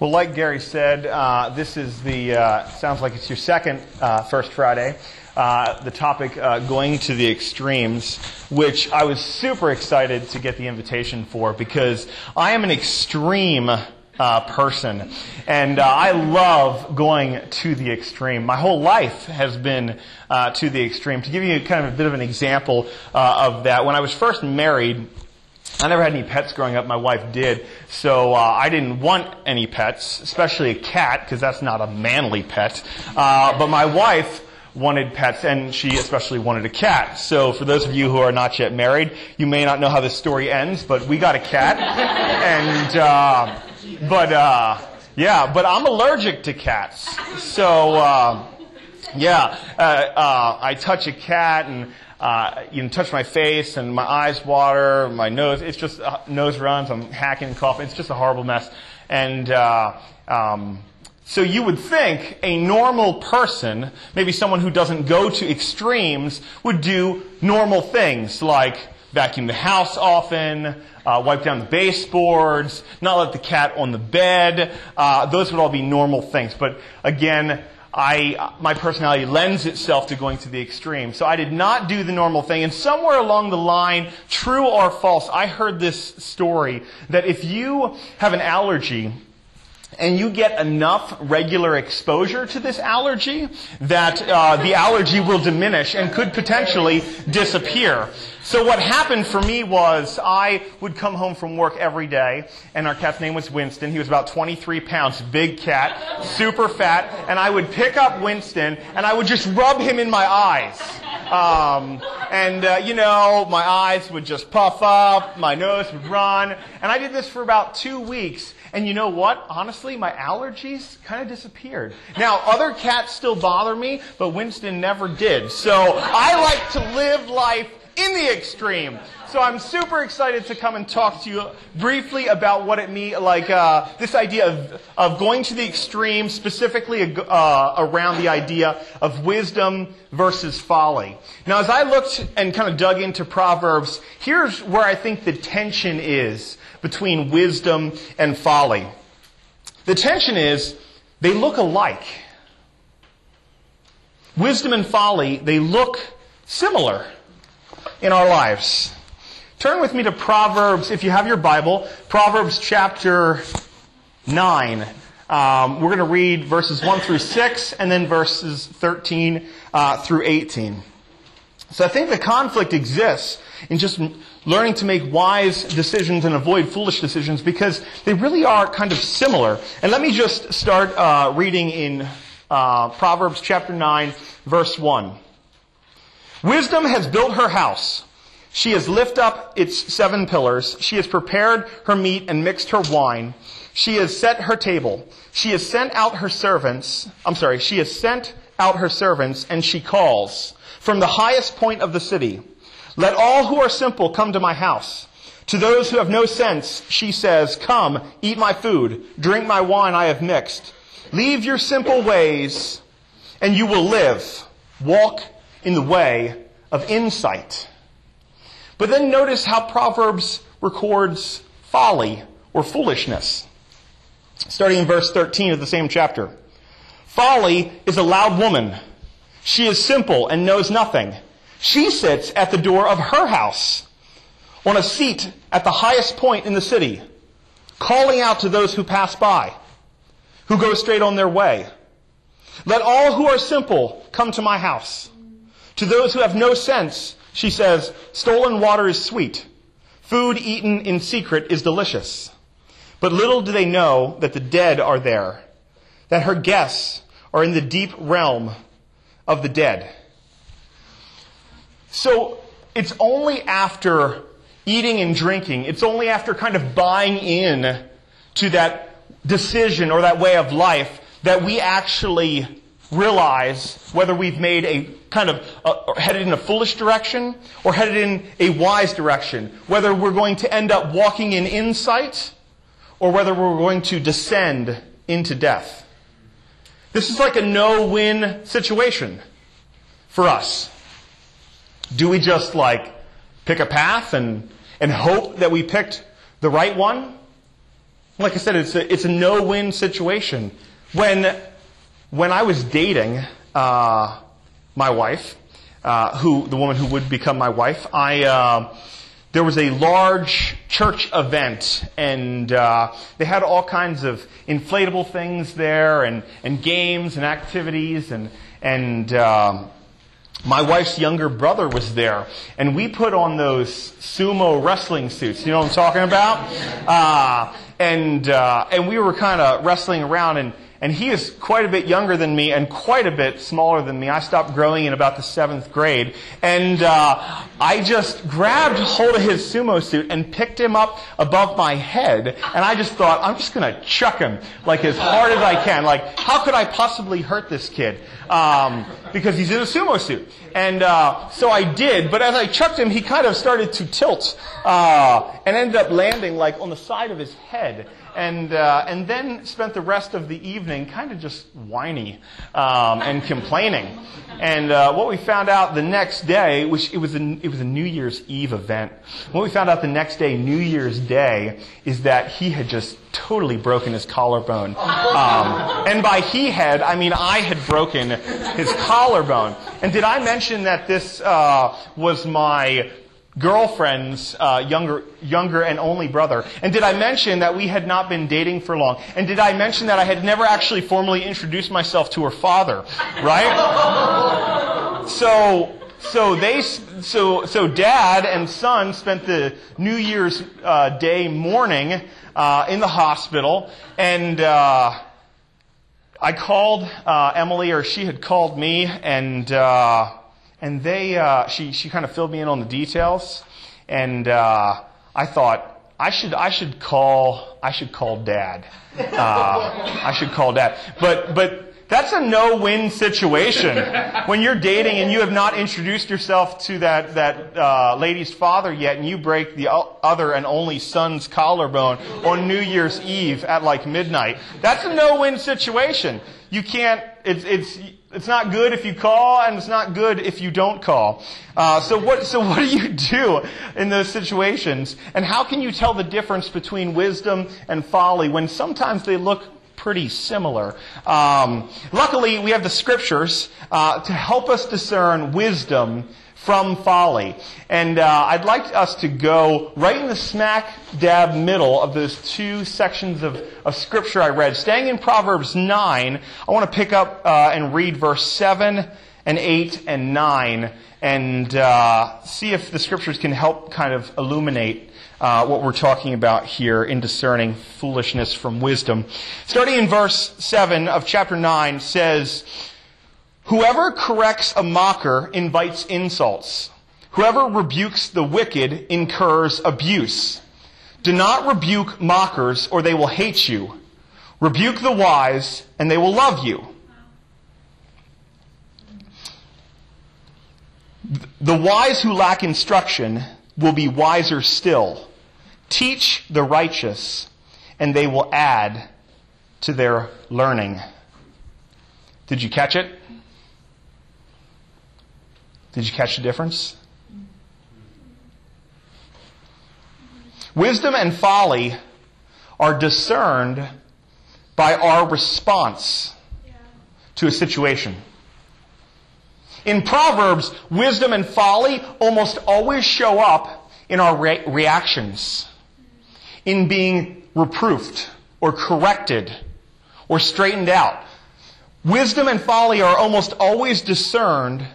Well, like Gary said, uh, this is the, uh, sounds like it's your second uh, First Friday. Uh, the topic, uh, going to the extremes, which I was super excited to get the invitation for because I am an extreme uh, person. And I love going to the extreme. My whole life has been to the extreme. To give you kind of a bit of an example of that, when I was first married, I never had any pets growing up. My wife did. So uh, I didn't want any pets, especially a cat, because that's not a manly pet. Uh, but my wife wanted pets, and she especially wanted a cat. So for those of you who are not yet married, you may not know how this story ends, but we got a cat. and, uh, but, uh, yeah, but I'm allergic to cats. So, uh, yeah, uh, uh, I touch a cat and uh, you know, touch my face and my eyes water, my nose. It's just uh, nose runs. I'm hacking and coughing. It's just a horrible mess. And uh, um, so you would think a normal person, maybe someone who doesn't go to extremes, would do normal things like vacuum the house often, uh, wipe down the baseboards, not let the cat on the bed. Uh, those would all be normal things. But again, I, my personality lends itself to going to the extreme. So I did not do the normal thing. And somewhere along the line, true or false, I heard this story that if you have an allergy, and you get enough regular exposure to this allergy that uh, the allergy will diminish and could potentially disappear. So what happened for me was I would come home from work every day, and our cat's name was Winston. He was about 23 pounds, big cat, super fat, and I would pick up Winston and I would just rub him in my eyes. Um, and uh, you know, my eyes would just puff up, my nose would run, and I did this for about two weeks. And you know what? Honestly, my allergies kind of disappeared. Now, other cats still bother me, but Winston never did. So I like to live life in the extreme. So I'm super excited to come and talk to you briefly about what it means, like uh, this idea of, of going to the extreme, specifically uh, around the idea of wisdom versus folly. Now, as I looked and kind of dug into Proverbs, here's where I think the tension is between wisdom and folly. The tension is they look alike. Wisdom and folly, they look similar in our lives. Turn with me to Proverbs, if you have your Bible, Proverbs chapter 9. Um, we're going to read verses 1 through 6 and then verses 13 uh, through 18. So I think the conflict exists in just learning to make wise decisions and avoid foolish decisions because they really are kind of similar. And let me just start uh, reading in uh, Proverbs chapter 9, verse 1. Wisdom has built her house. She has lifted up its seven pillars. She has prepared her meat and mixed her wine. She has set her table. She has sent out her servants. I'm sorry. She has sent out her servants and she calls from the highest point of the city. Let all who are simple come to my house. To those who have no sense, she says, Come, eat my food, drink my wine I have mixed. Leave your simple ways, and you will live. Walk in the way of insight. But then notice how Proverbs records folly or foolishness. Starting in verse 13 of the same chapter. Folly is a loud woman. She is simple and knows nothing. She sits at the door of her house on a seat at the highest point in the city, calling out to those who pass by, who go straight on their way. Let all who are simple come to my house. To those who have no sense, she says, stolen water is sweet. Food eaten in secret is delicious. But little do they know that the dead are there, that her guests are in the deep realm of the dead. So it's only after eating and drinking, it's only after kind of buying in to that decision or that way of life that we actually realize whether we've made a kind of uh, headed in a foolish direction or headed in a wise direction. Whether we're going to end up walking in insight or whether we're going to descend into death. This is like a no-win situation for us. Do we just like pick a path and, and hope that we picked the right one? like I said, it's a, it's a no-win situation. When, when I was dating uh, my wife, uh, who the woman who would become my wife, I uh, there was a large church event, and uh, they had all kinds of inflatable things there, and, and games and activities, and and um, my wife's younger brother was there, and we put on those sumo wrestling suits. You know what I'm talking about? Uh, and uh, and we were kind of wrestling around, and and he is quite a bit younger than me and quite a bit smaller than me. I stopped growing in about the seventh grade, and uh, I just grabbed hold of his sumo suit and picked him up above my head, and I just thought, I'm just going to chuck him like as hard as I can. Like, how could I possibly hurt this kid? Um, because he's in a sumo suit. And uh, so I did, but as I chucked him, he kind of started to tilt uh, and ended up landing like on the side of his head and, uh, and then spent the rest of the evening kind of just whiny um, and complaining. And uh, what we found out the next day, which it was, a, it was a New Year's Eve event, what we found out the next day, New Year's Day, is that he had just totally broken his collarbone. Um, and by he had, I mean I had broken his collarbone. And did I mention that this uh, was my girlfriend's uh, younger, younger and only brother. And did I mention that we had not been dating for long? And did I mention that I had never actually formally introduced myself to her father? Right? so, so they, so, so dad and son spent the New Year's uh, Day morning uh, in the hospital, and uh, I called uh, Emily, or she had called me, and uh, and they uh, she she kind of filled me in on the details, and uh, I thought I should I should call I should call dad. Uh, I should call dad, but but. That's a no-win situation. when you're dating and you have not introduced yourself to that, that uh, lady's father yet, and you break the other and only son's collarbone on New Year's Eve at like midnight, that's a no-win situation. You can't, it's, it's, it's not good if you call, and it's not good if you don't call. Uh, so what? So what do you do in those situations? And how can you tell the difference between wisdom and folly when sometimes they look pretty similar? Um, luckily, we have the scriptures uh, to help us discern wisdom from folly. And uh, I'd like us to go right in the smack dab middle of those two sections of, of Scripture I read. Staying in Proverbs 9, I want to pick up uh, and read verse 7 and 8 and 9 and uh, see if the Scriptures can help kind of illuminate uh, what we're talking about here in discerning foolishness from wisdom. Starting in verse 7 of chapter 9 says, Whoever corrects a mocker invites insults. Whoever rebukes the wicked incurs abuse. Do not rebuke mockers, or they will hate you. Rebuke the wise, and they will love you. The wise who lack instruction will be wiser still. Teach the righteous, and they will add to their learning. Did you catch it? Did you catch the difference? Wisdom and folly are discerned by our response to a situation. In Proverbs, wisdom and folly almost always show up in our re- reactions, in being reproofed or corrected or straightened out. Wisdom and folly are almost always discerned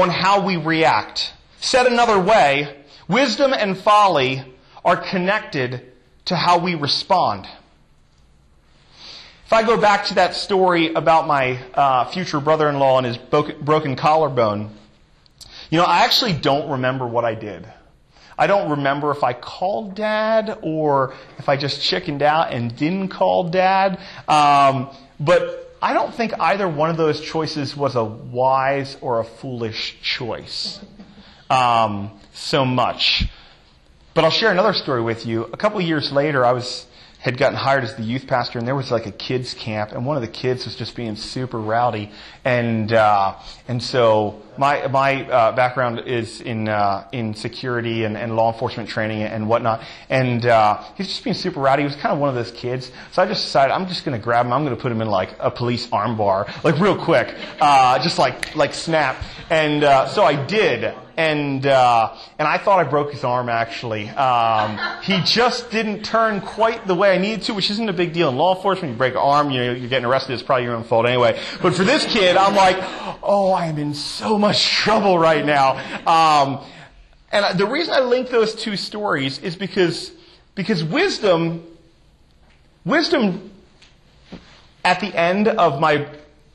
on how we react. Said another way, wisdom and folly are connected to how we respond. If I go back to that story about my uh, future brother in law and his broken collarbone, you know, I actually don't remember what I did. I don't remember if I called dad or if I just chickened out and didn't call dad. Um, but I don't think either one of those choices was a wise or a foolish choice um, so much. But I'll share another story with you. A couple years later, I was had gotten hired as the youth pastor, and there was like a kids camp, and one of the kids was just being super rowdy, and uh, and so my my uh, background is in uh, in security and, and law enforcement training and whatnot, and uh, he was just being super rowdy. He was kind of one of those kids, so I just decided I'm just going to grab him. I'm going to put him in like a police armbar, like real quick, uh, just like like snap, and uh, so I did and uh, and I thought I broke his arm. Actually, um, he just didn't turn quite the way I needed to, which isn't a big deal in law enforcement. You break an arm, you know, you're getting arrested. It's probably your own fault anyway. But for this kid, I'm like, oh, I am in so much trouble right now. Um, and the reason I link those two stories is because because wisdom, wisdom, at the end of my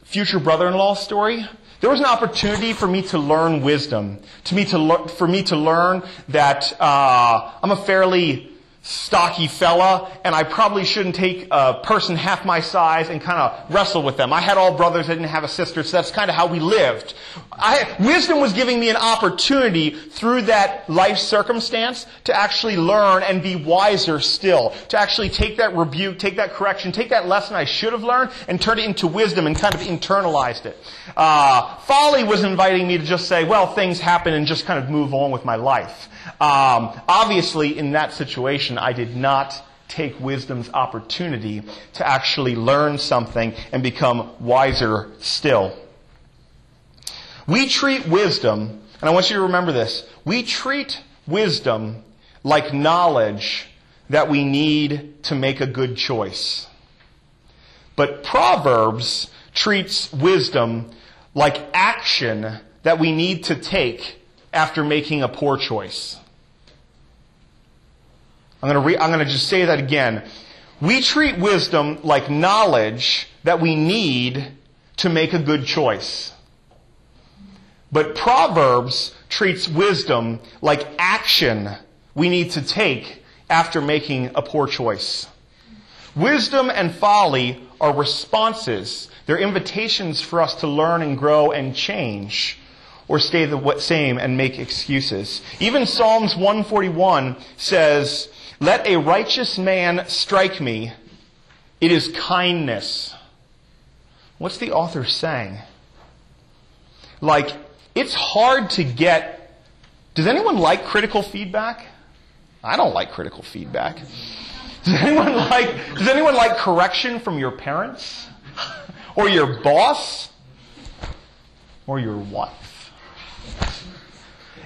future brother-in-law story there was an opportunity for me to learn wisdom, to me to le- for me to learn that uh, I'm a fairly stocky fella, and I probably shouldn't take a person half my size and kind of wrestle with them. I had all brothers, I didn't have a sister, so that's kind of how we lived. I, wisdom was giving me an opportunity through that life circumstance to actually learn and be wiser still. To actually take that rebuke, take that correction, take that lesson I should have learned and turn it into wisdom and kind of internalized it. Uh, folly was inviting me to just say, well, things happen and just kind of move on with my life. Um, obviously, in that situation, I did not take wisdom's opportunity to actually learn something and become wiser still. We treat wisdom, and I want you to remember this, we treat wisdom like knowledge that we need to make a good choice. But Proverbs treats wisdom like action that we need to take after making a poor choice. I'm going, to re- I'm going to just say that again. We treat wisdom like knowledge that we need to make a good choice. But Proverbs treats wisdom like action we need to take after making a poor choice. Wisdom and folly are responses. They're invitations for us to learn and grow and change or stay the same and make excuses. Even Psalms 141 says, Let a righteous man strike me. It is kindness. What's the author saying? Like, it's hard to get. Does anyone like critical feedback? I don't like critical feedback. Does anyone like, does anyone like correction from your parents? Or your boss? Or your wife?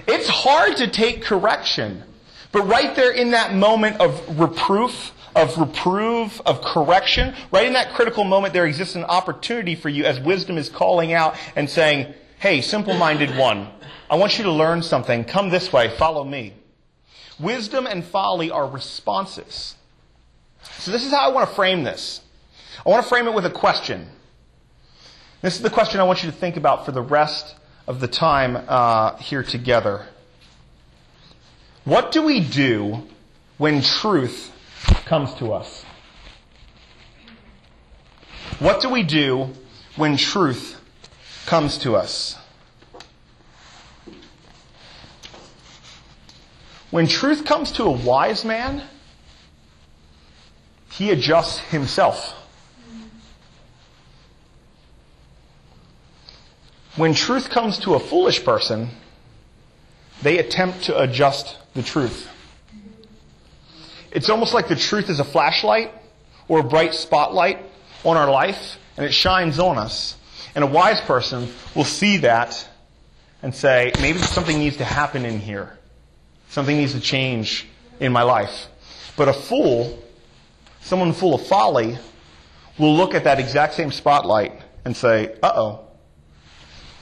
It's hard to take correction. But right there in that moment of reproof, of reprove, of correction, right in that critical moment, there exists an opportunity for you as wisdom is calling out and saying, Hey, simple minded one, I want you to learn something. Come this way, follow me. Wisdom and folly are responses. So, this is how I want to frame this. I want to frame it with a question. This is the question I want you to think about for the rest of the time uh, here together. What do we do when truth comes to us? What do we do when truth comes to us? When truth comes to a wise man, he adjusts himself. When truth comes to a foolish person, they attempt to adjust the truth. It's almost like the truth is a flashlight or a bright spotlight on our life, and it shines on us. And a wise person will see that and say, maybe something needs to happen in here. Something needs to change in my life. But a fool, someone full of folly, will look at that exact same spotlight and say, uh oh,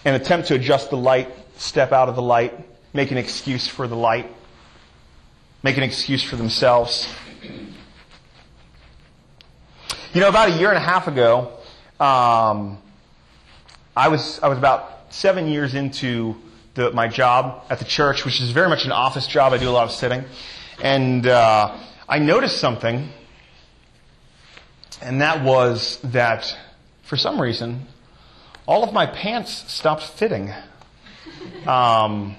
and attempt to adjust the light, step out of the light, make an excuse for the light, make an excuse for themselves. You know, about a year and a half ago, um, I was I was about seven years into the, my job at the church, which is very much an office job. I do a lot of sitting, and uh, I noticed something, and that was that for some reason all of my pants stopped fitting. Um,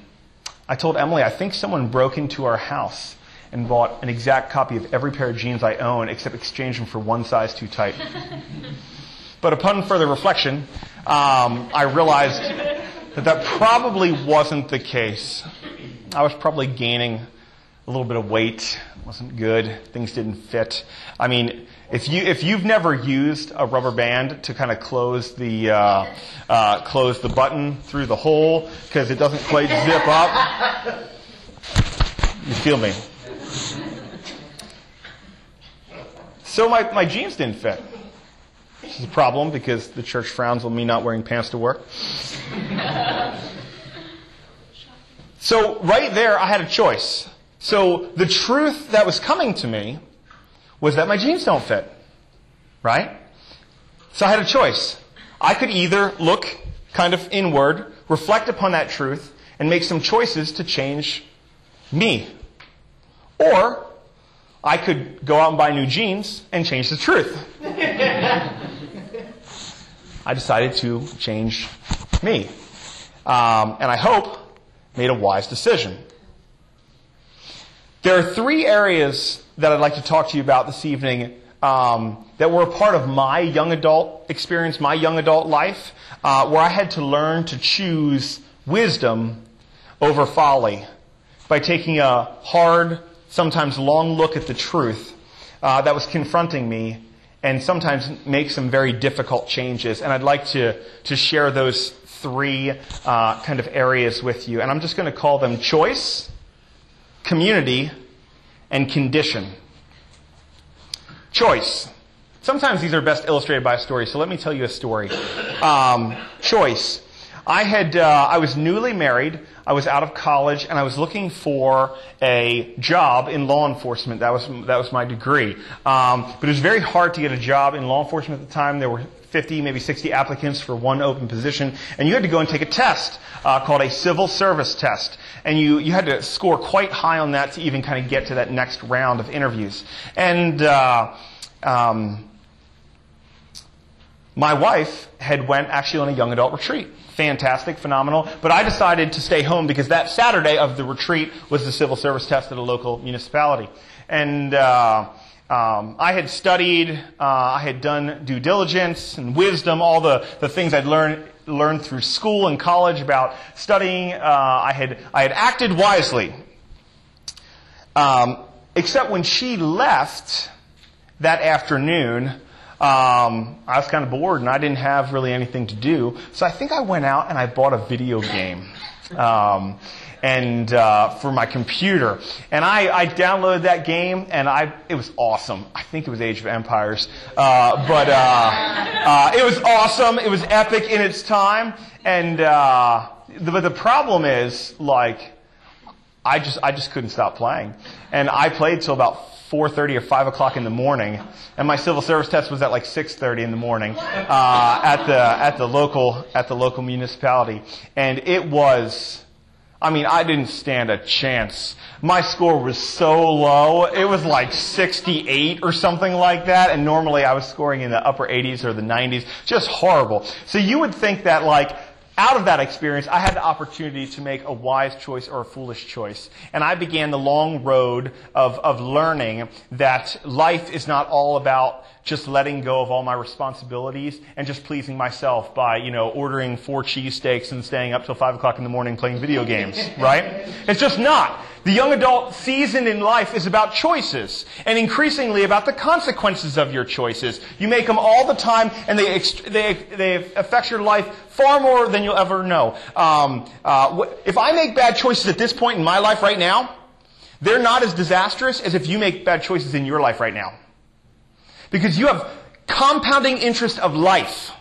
I told Emily, I think someone broke into our house and bought an exact copy of every pair of jeans I own, except exchanged them for one size too tight. but upon further reflection, um, I realized that that probably wasn't the case. I was probably gaining a little bit of weight. Wasn't good. Things didn't fit. I mean, if you if you've never used a rubber band to kind of close the uh, uh, close the button through the hole because it doesn't quite zip up, you feel me. So my, my jeans didn't fit. This is a problem because the church frowns on me not wearing pants to work. so right there, I had a choice. So the truth that was coming to me was that my jeans don't fit. Right? So I had a choice. I could either look kind of inward, reflect upon that truth, and make some choices to change me. Or I could go out and buy new jeans and change the truth. I decided to change me. Um, and I hope made a wise decision. There are three areas that I'd like to talk to you about this evening um, that were a part of my young adult experience, my young adult life, uh, where I had to learn to choose wisdom over folly by taking a hard, sometimes long look at the truth uh, that was confronting me and sometimes make some very difficult changes. And I'd like to, to share those three uh, kind of areas with you. And I'm just going to call them choice, community, and condition. Choice. Sometimes these are best illustrated by a story, so let me tell you a story. Um, choice. I had, uh, I was newly married. I was out of college and I was looking for a job in law enforcement. That was, that was my degree. Um, but it was very hard to get a job in law enforcement at the time. There were 50, maybe 60 applicants for one open position, and you had to go and take a test uh, called a civil service test. And you, you had to score quite high on that to even kind of get to that next round of interviews. And uh, um, my wife had went actually on a young adult retreat. Fantastic, phenomenal. But I decided to stay home because that Saturday of the retreat was the civil service test at a local municipality. And uh, um, I had studied, uh, I had done due diligence and wisdom, all the, the things I'd learned, learned through school and college about studying. Uh, I, had, I had acted wisely. Um, except when she left that afternoon, um, I was kind of bored and I didn't have really anything to do. So I think I went out and I bought a video game. Um, and uh, for my computer. And I, I, downloaded that game, and I it was awesome. I think it was Age of Empires, uh, but uh, uh it was awesome. It was epic in its time. And uh, the, but the problem is, like, I just I just couldn't stop playing, and I played till about 4.30 or 5 o'clock in the morning, and my civil service test was at like 6.30 in the morning uh, at, the, at, the local, at the local municipality. And it was, I mean, I didn't stand a chance. My score was so low. It was like 68 or something like that. And normally I was scoring in the upper 80s or the 90s. Just horrible. So you would think that like, out of that experience, I had the opportunity to make a wise choice or a foolish choice. And I began the long road of, of learning that life is not all about just letting go of all my responsibilities and just pleasing myself by, you know, ordering four cheesesteaks and staying up till five o'clock in the morning playing video games, right? It's just not. The young adult season in life is about choices and increasingly about the consequences of your choices. You make them all the time and they, they, they affect your life far more than you'll ever know. Um, uh, if I make bad choices at this point in my life right now, they're not as disastrous as if you make bad choices in your life right now. Because you have compounding interest of life.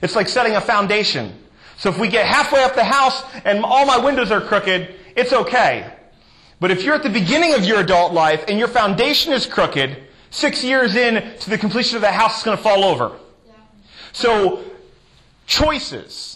It's like setting a foundation. So if we get halfway up the house and all my windows are crooked, it's okay. But if you're at the beginning of your adult life and your foundation is crooked, six years in to the completion of the house is going to fall over. Yeah. So, choices,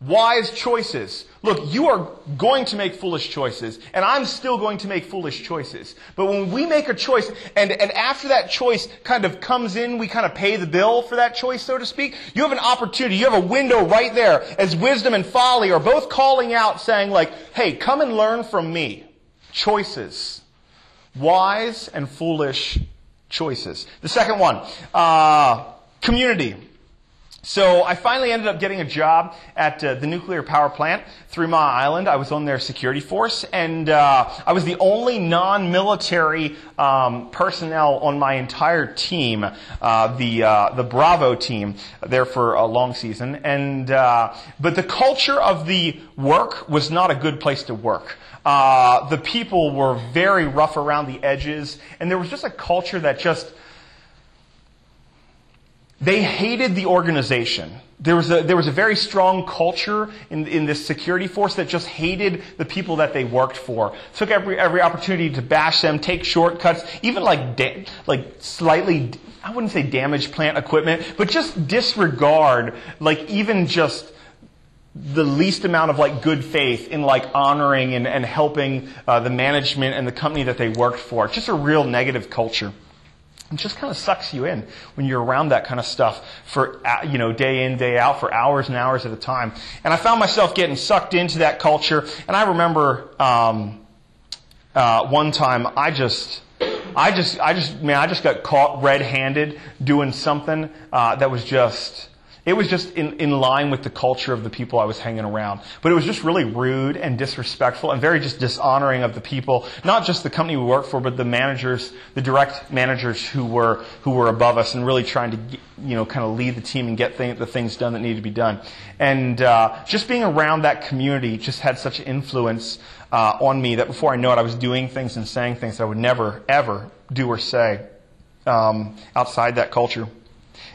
wise choices, Look, you are going to make foolish choices, and I'm still going to make foolish choices. But when we make a choice, and, and after that choice kind of comes in, we kind of pay the bill for that choice, so to speak, you have an opportunity, you have a window right there, as wisdom and folly are both calling out saying like, hey, come and learn from me. Choices. wise and foolish choices. The second one, uh, community. So I finally ended up getting a job at uh, the nuclear power plant, Three Mile Island. I was on their security force, and uh, I was the only non-military um, personnel on my entire team, uh, the uh, the Bravo team, there for a long season. And uh, but the culture of the work was not a good place to work. Uh, the people were very rough around the edges, and there was just a culture that just they hated the organization. There was a, there was a very strong culture in, in this security force that just hated the people that they worked for. Took every, every opportunity to bash them, take shortcuts, even like, da- like slightly, I wouldn't say damage plant equipment, but just disregard, like even just the least amount of like good faith in like honoring and, and helping uh, the management and the company that they worked for. Just a real negative culture. It just kind of sucks you in when you're around that kind of stuff for, you know, day in, day out for hours and hours at a time. And I found myself getting sucked into that culture. And I remember, um, uh, one time I just, I just, I just, man, I just got caught red-handed doing something, uh, that was just, it was just in, in line with the culture of the people I was hanging around. But it was just really rude and disrespectful and very just dishonoring of the people, not just the company we worked for, but the managers, the direct managers who were, who were above us and really trying to, you know, kind of lead the team and get the things done that needed to be done. And, uh, just being around that community just had such influence, uh, on me that before I know it, I was doing things and saying things I would never, ever do or say, um, outside that culture.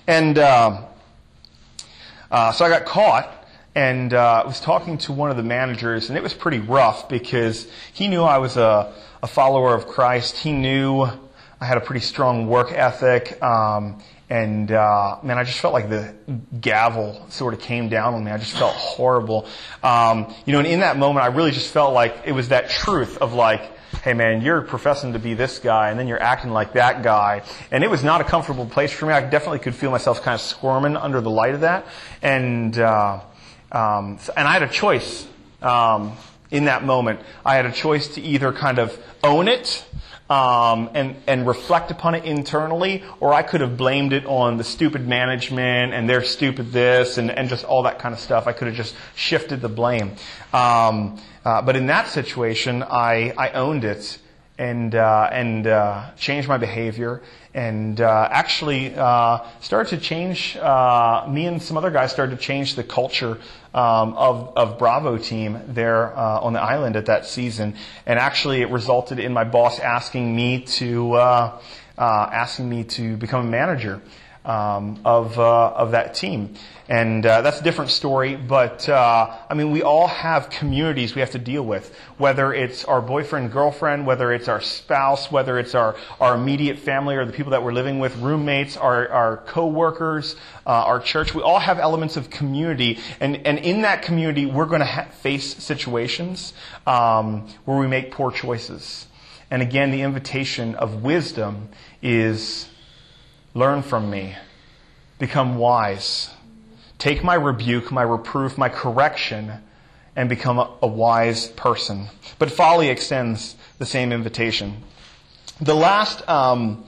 And, um, uh, so I got caught and uh, was talking to one of the managers, and it was pretty rough because he knew I was a, a follower of Christ. He knew I had a pretty strong work ethic. Um, and uh, man, I just felt like the gavel sort of came down on me. I just felt horrible. Um, you know, and in that moment, I really just felt like it was that truth of like, hey man, you're professing to be this guy and then you're acting like that guy. And it was not a comfortable place for me. I definitely could feel myself kind of squirming under the light of that. And, uh, um, and I had a choice, um, in that moment. I had a choice to either kind of own it, um, and, and reflect upon it internally, or I could have blamed it on the stupid management and their stupid this and, and just all that kind of stuff. I could have just shifted the blame. Um, uh, but in that situation, I, I owned it and, uh, and uh, changed my behavior and uh, actually uh, started to change. Uh, me and some other guys started to change the culture um, of of Bravo team there uh, on the island at that season, and actually it resulted in my boss asking me to uh, uh, asking me to become a manager um, of uh, of that team, and uh, that's a different story. But uh, I mean, we all have communities we have to deal with, whether it's our boyfriend, girlfriend, whether it's our spouse, whether it's our our immediate family or the people that we're living with, roommates, our our coworkers, uh, our church. We all have elements of community, and and in that community, we're going to ha- face situations um, where we make poor choices. And again, the invitation of wisdom is Learn from me. Become wise. Take my rebuke, my reproof, my correction, and become a, wise person. But folly extends the same invitation. The last um,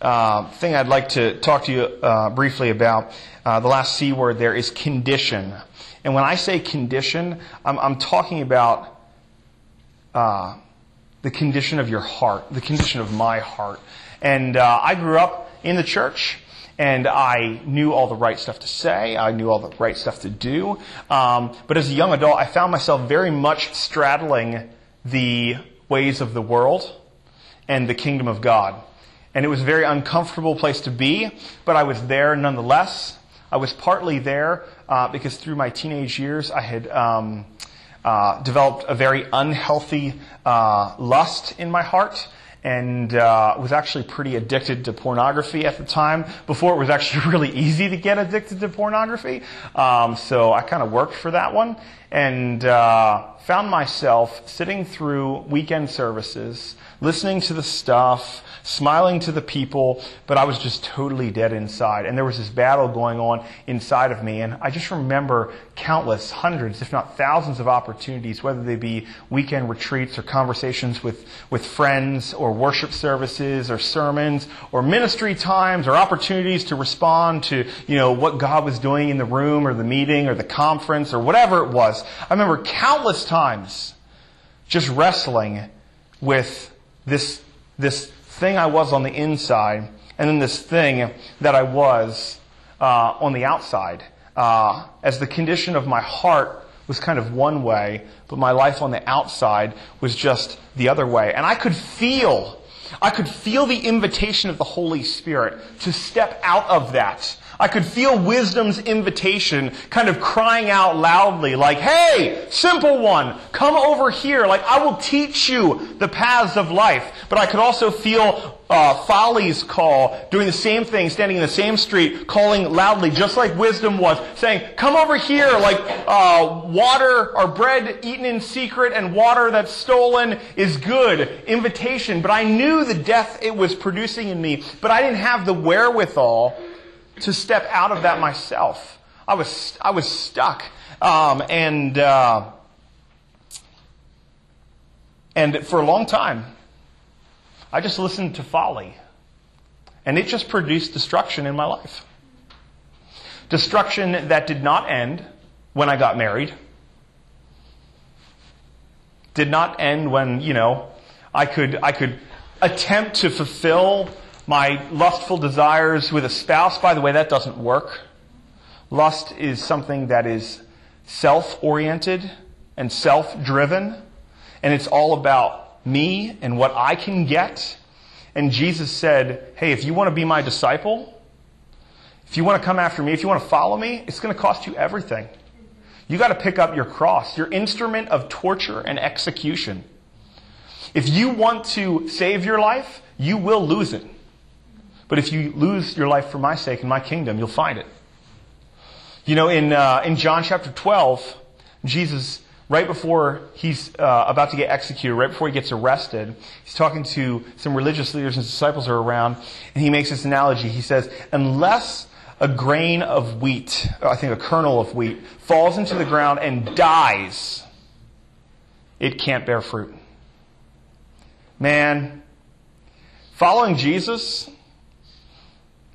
uh, thing I'd like to talk to you uh, briefly about, uh, the last C word there is condition. And when I say condition, I'm, I'm talking about uh, the condition of your heart, the condition of my heart. And uh, I grew up in the church. And I knew all the right stuff to say. I knew all the right stuff to do. Um, but as a young adult, I found myself very much straddling the ways of the world and the kingdom of God. And it was a very uncomfortable place to be, but I was there nonetheless. I was partly there uh, because through my teenage years, I had um, uh, developed a very unhealthy uh, lust in my heart and uh, was actually pretty addicted to pornography at the time. Before it was actually really easy to get addicted to pornography, um, so I kind of worked for that one, and uh, found myself sitting through weekend services, listening to the stuff, smiling to the people, but I was just totally dead inside. And there was this battle going on inside of me. And I just remember countless, hundreds, if not thousands of opportunities, whether they be weekend retreats or conversations with, with friends or worship services or sermons or ministry times or opportunities to respond to, you know, what God was doing in the room or the meeting or the conference or whatever it was. I remember countless times just wrestling with this, this thing I was on the inside and then this thing that I was uh, on the outside. Uh, as the condition of my heart was kind of one way, but my life on the outside was just the other way. And I could feel, I could feel the invitation of the Holy Spirit to step out of that I could feel wisdom's invitation kind of crying out loudly, like, hey, simple one, come over here. Like, I will teach you the paths of life. But I could also feel uh, folly's call, doing the same thing, standing in the same street, calling loudly, just like wisdom was, saying, come over here, like uh, water or bread eaten in secret and water that's stolen is good. Invitation. But I knew the death it was producing in me, but I didn't have the wherewithal to step out of that myself. I was, I was stuck. Um, and, uh, and for a long time, I just listened to folly. And it just produced destruction in my life. Destruction that did not end when I got married. Did not end when, you know, I could, I could attempt to fulfill my lustful desires with a spouse. By the way, that doesn't work. Lust is something that is self oriented and self driven, and it's all about me and what I can get. And Jesus said, Hey, if you want to be my disciple, if you want to come after me, if you want to follow me, it's going to cost you everything. You got to pick up your cross, your instrument of torture and execution. If you want to save your life, you will lose it. But if you lose your life for my sake and my kingdom, you'll find it. You know, in, uh, in John chapter 12, Jesus, right before he's uh, about to get executed, right before he gets arrested, he's talking to some religious leaders and disciples are around, and he makes this analogy. He says, unless a grain of wheat, I think a kernel of wheat, falls into the ground and dies, it can't bear fruit. Man, following Jesus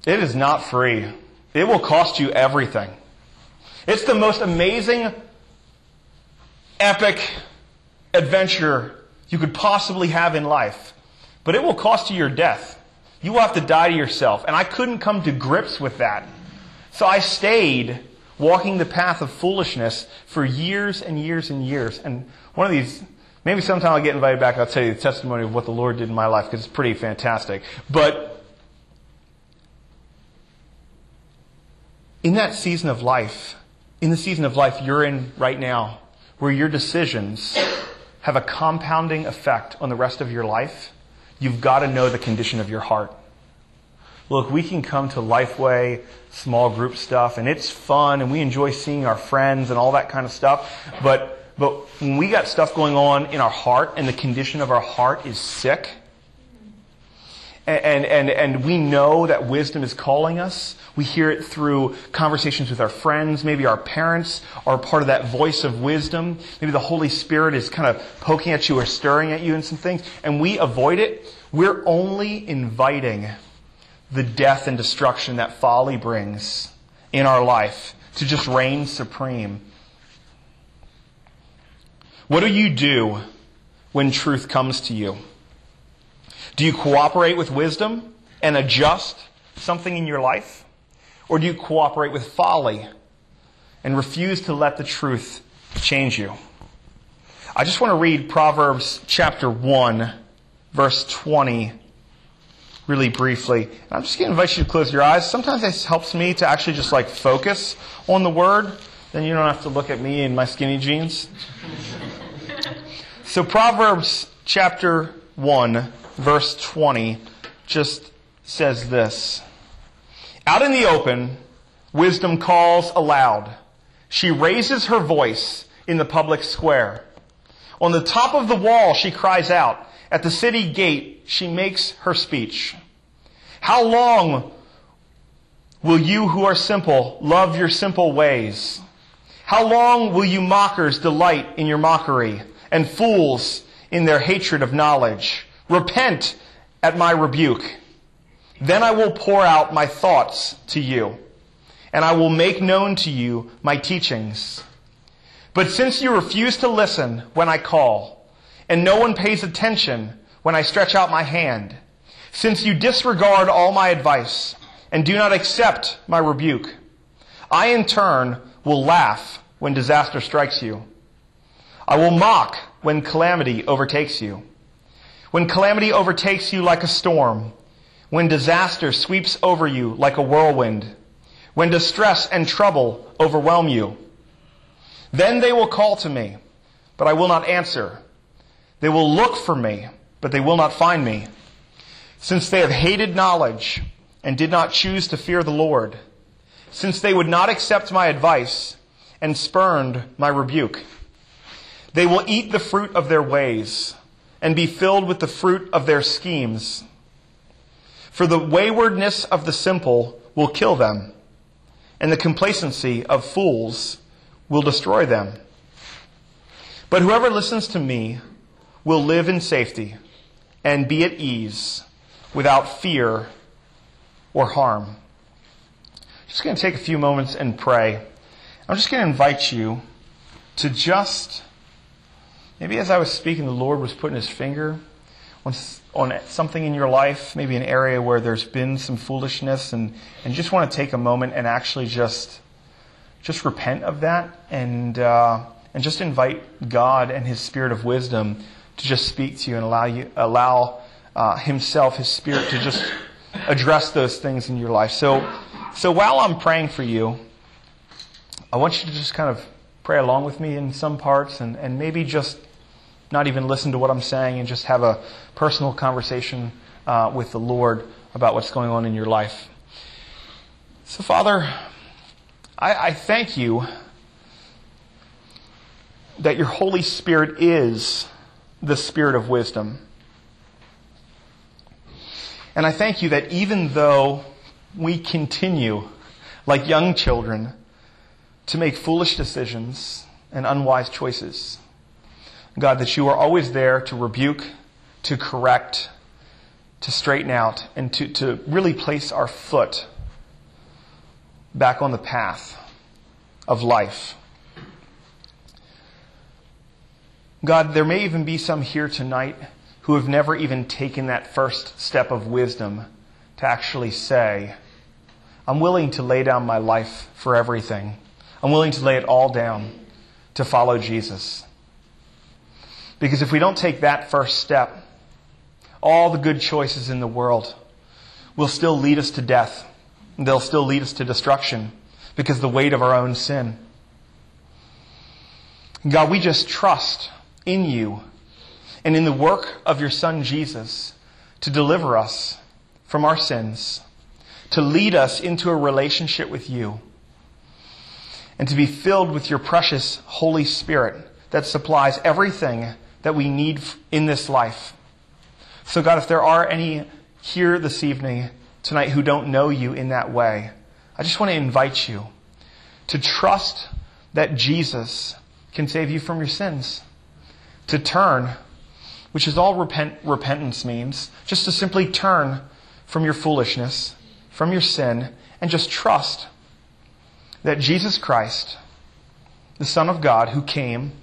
it is not free. It will cost you everything. It's the most amazing, epic adventure you could possibly have in life. But it will cost you your death. You will have to die to yourself. And I couldn't come to grips with that. So I stayed walking the path of foolishness for years and years and years. And one of these, maybe sometime I'll get invited back, I'll tell you the testimony of what the Lord did in my life because it's pretty fantastic. But in that season of life, in the season of life you're in right now, where your decisions have a compounding effect on the rest of your life, you've got to know the condition of your heart. Look, we can come to Lifeway small group stuff, and it's fun, and we enjoy seeing our friends and all that kind of stuff. But, but when we got stuff going on in our heart, and the condition of our heart is sick, and, and, and we know that wisdom is calling us. We hear it through conversations with our friends. Maybe our parents are part of that voice of wisdom. Maybe the Holy Spirit is kind of poking at you or stirring at you in some things. And we avoid it. We're only inviting the death and destruction that folly brings in our life to just reign supreme. What do you do when truth comes to you? Do you cooperate with wisdom and adjust something in your life? Or do you cooperate with folly and refuse to let the truth change you? I just want to read Proverbs chapter 1, verse 20, really briefly. I'm just going to invite you to close your eyes. Sometimes this helps me to actually just like focus on the word. Then you don't have to look at me in my skinny jeans. So Proverbs chapter 1, verse 20 just says this Out in the open, wisdom calls aloud. She raises her voice in the public square. On the top of the wall, she cries out, At the city gate, she makes her speech. How long will you who are simple love your simple ways? How long will you mockers delight in your mockery and fools in their hatred of knowledge? Repent at my rebuke. Then I will pour out my thoughts to you, and I will make known to you my teachings. But since you refuse to listen when I call, and no one pays attention when I stretch out my hand, since you disregard all my advice and do not accept my rebuke, I in turn will laugh when disaster strikes you. I will mock when calamity overtakes you. When calamity overtakes you like a storm, when disaster sweeps over you like a whirlwind, when distress and trouble overwhelm you, then they will call to me, but I will not answer. They will look for me, but they will not find me. Since they have hated knowledge and did not choose to fear the Lord, since they would not accept my advice and spurned my rebuke, they will eat the fruit of their ways and be filled with the fruit of their schemes. For the waywardness of the simple will kill them, and the complacency of fools will destroy them. But whoever listens to me will live in safety and be at ease without fear or harm. Just going to take a few moments and pray. I'm just going to invite you to just, maybe as I was speaking, the Lord was putting his finger on, on something in your life, maybe an area where there's been some foolishness, and, and just want to take a moment and actually just just repent of that and, uh, and just invite God and His Spirit of wisdom to just speak to you and allow you, allow uh, Himself, His Spirit to just address those things in your life. So, so while I'm praying for you, I want you to just kind of pray along with me in some parts and, and maybe just not even listen to what I'm saying and just have a personal conversation uh, with the Lord about what's going on in your life. So, Father, I, I thank you that your Holy Spirit is the Spirit of wisdom. And I thank you that even though we continue, like young children, to make foolish decisions and unwise choices, God, that you are always there to rebuke, to correct, to straighten out, and to, to really place our foot back on the path of life. God, there may even be some here tonight who have never even taken that first step of wisdom to actually say, I'm willing to lay down my life for everything. I'm willing to lay it all down to follow Jesus. Because if we don't take that first step, all the good choices in the world will still lead us to death they'll still lead us to destruction because the weight of our own sin. God, we just trust in you and in the work of your Son Jesus to deliver us from our sins, to lead us into a relationship with you, and to be filled with your precious Holy Spirit that supplies everything that we need in this life. So, God, if there are any here this evening tonight who don't know you in that way, I just want to invite you to trust that Jesus can save you from your sins. To turn, which is all repent, repentance means, just to simply turn from your foolishness, from your sin, and just trust that Jesus Christ, the Son of God, who came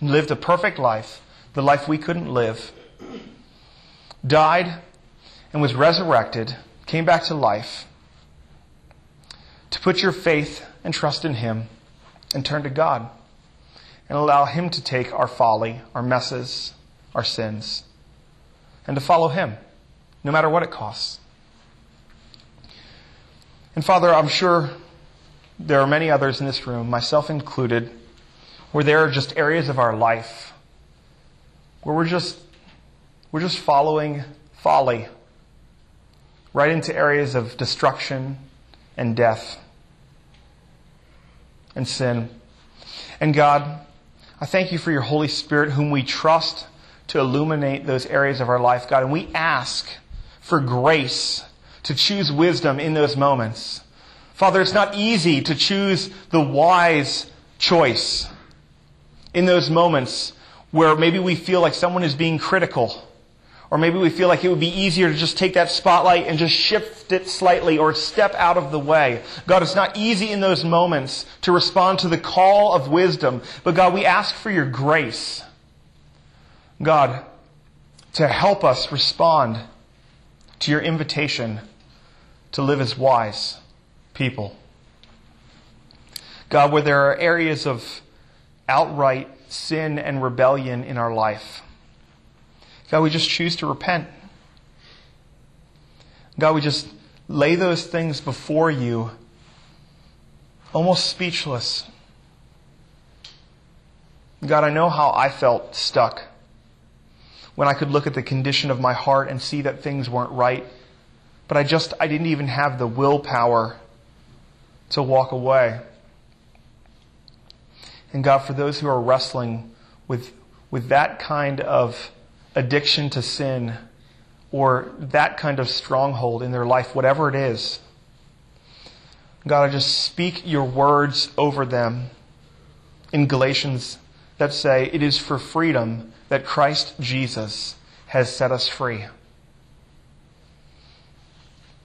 and lived a perfect life, the life we couldn't live, died and was resurrected came back to life, to put your faith and trust in Him and turn to God and allow Him to take our folly, our messes, our sins, and to follow Him, no matter what it costs. And Father, I'm sure there are many others in this room, myself included, where there are just areas of our life where we're just, we're just following folly right into areas of destruction and death and sin. And God, I thank you for your Holy Spirit, whom we trust to illuminate those areas of our life, God. And we ask for grace to choose wisdom in those moments. Father, it's not easy to choose the wise choice in those moments where maybe we feel like someone is being critical. Or maybe we feel like it would be easier to just take that spotlight and just shift it slightly or step out of the way. God, it's not easy in those moments to respond to the call of wisdom. But God, we ask for your grace. God, to help us respond to your invitation to live as wise people. God, where there are areas of outright sin and rebellion in our life, God, we just choose to repent. God, we just lay those things before you, almost speechless. God, I know how I felt stuck when I could look at the condition of my heart and see that things weren't right. But I just, I didn't even have the willpower to walk away. And God, for those who are wrestling with, with that kind of addiction to sin or that kind of stronghold in their life, whatever it is, God, I just speak your words over them in Galatians that say, It is for freedom that Christ Jesus has set us free.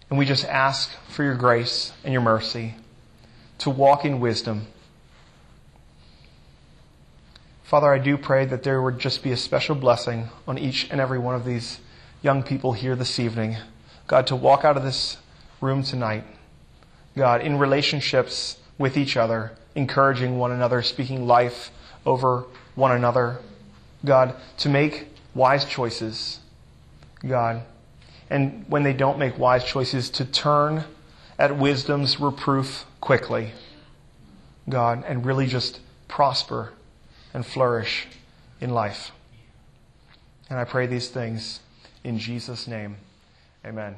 And we just ask for your grace and your mercy to walk in wisdom. Father, I do pray that there would just be a special blessing on each and every one of these young people here this evening. God, to walk out of this room tonight, God, in relationships with each other, encouraging one another, speaking life over one another. God, to make wise choices. God, and when they don't make wise choices, to turn at wisdom's reproof quickly, God, and really just prosper and flourish in life. And I pray these things in Jesus' name. Amen.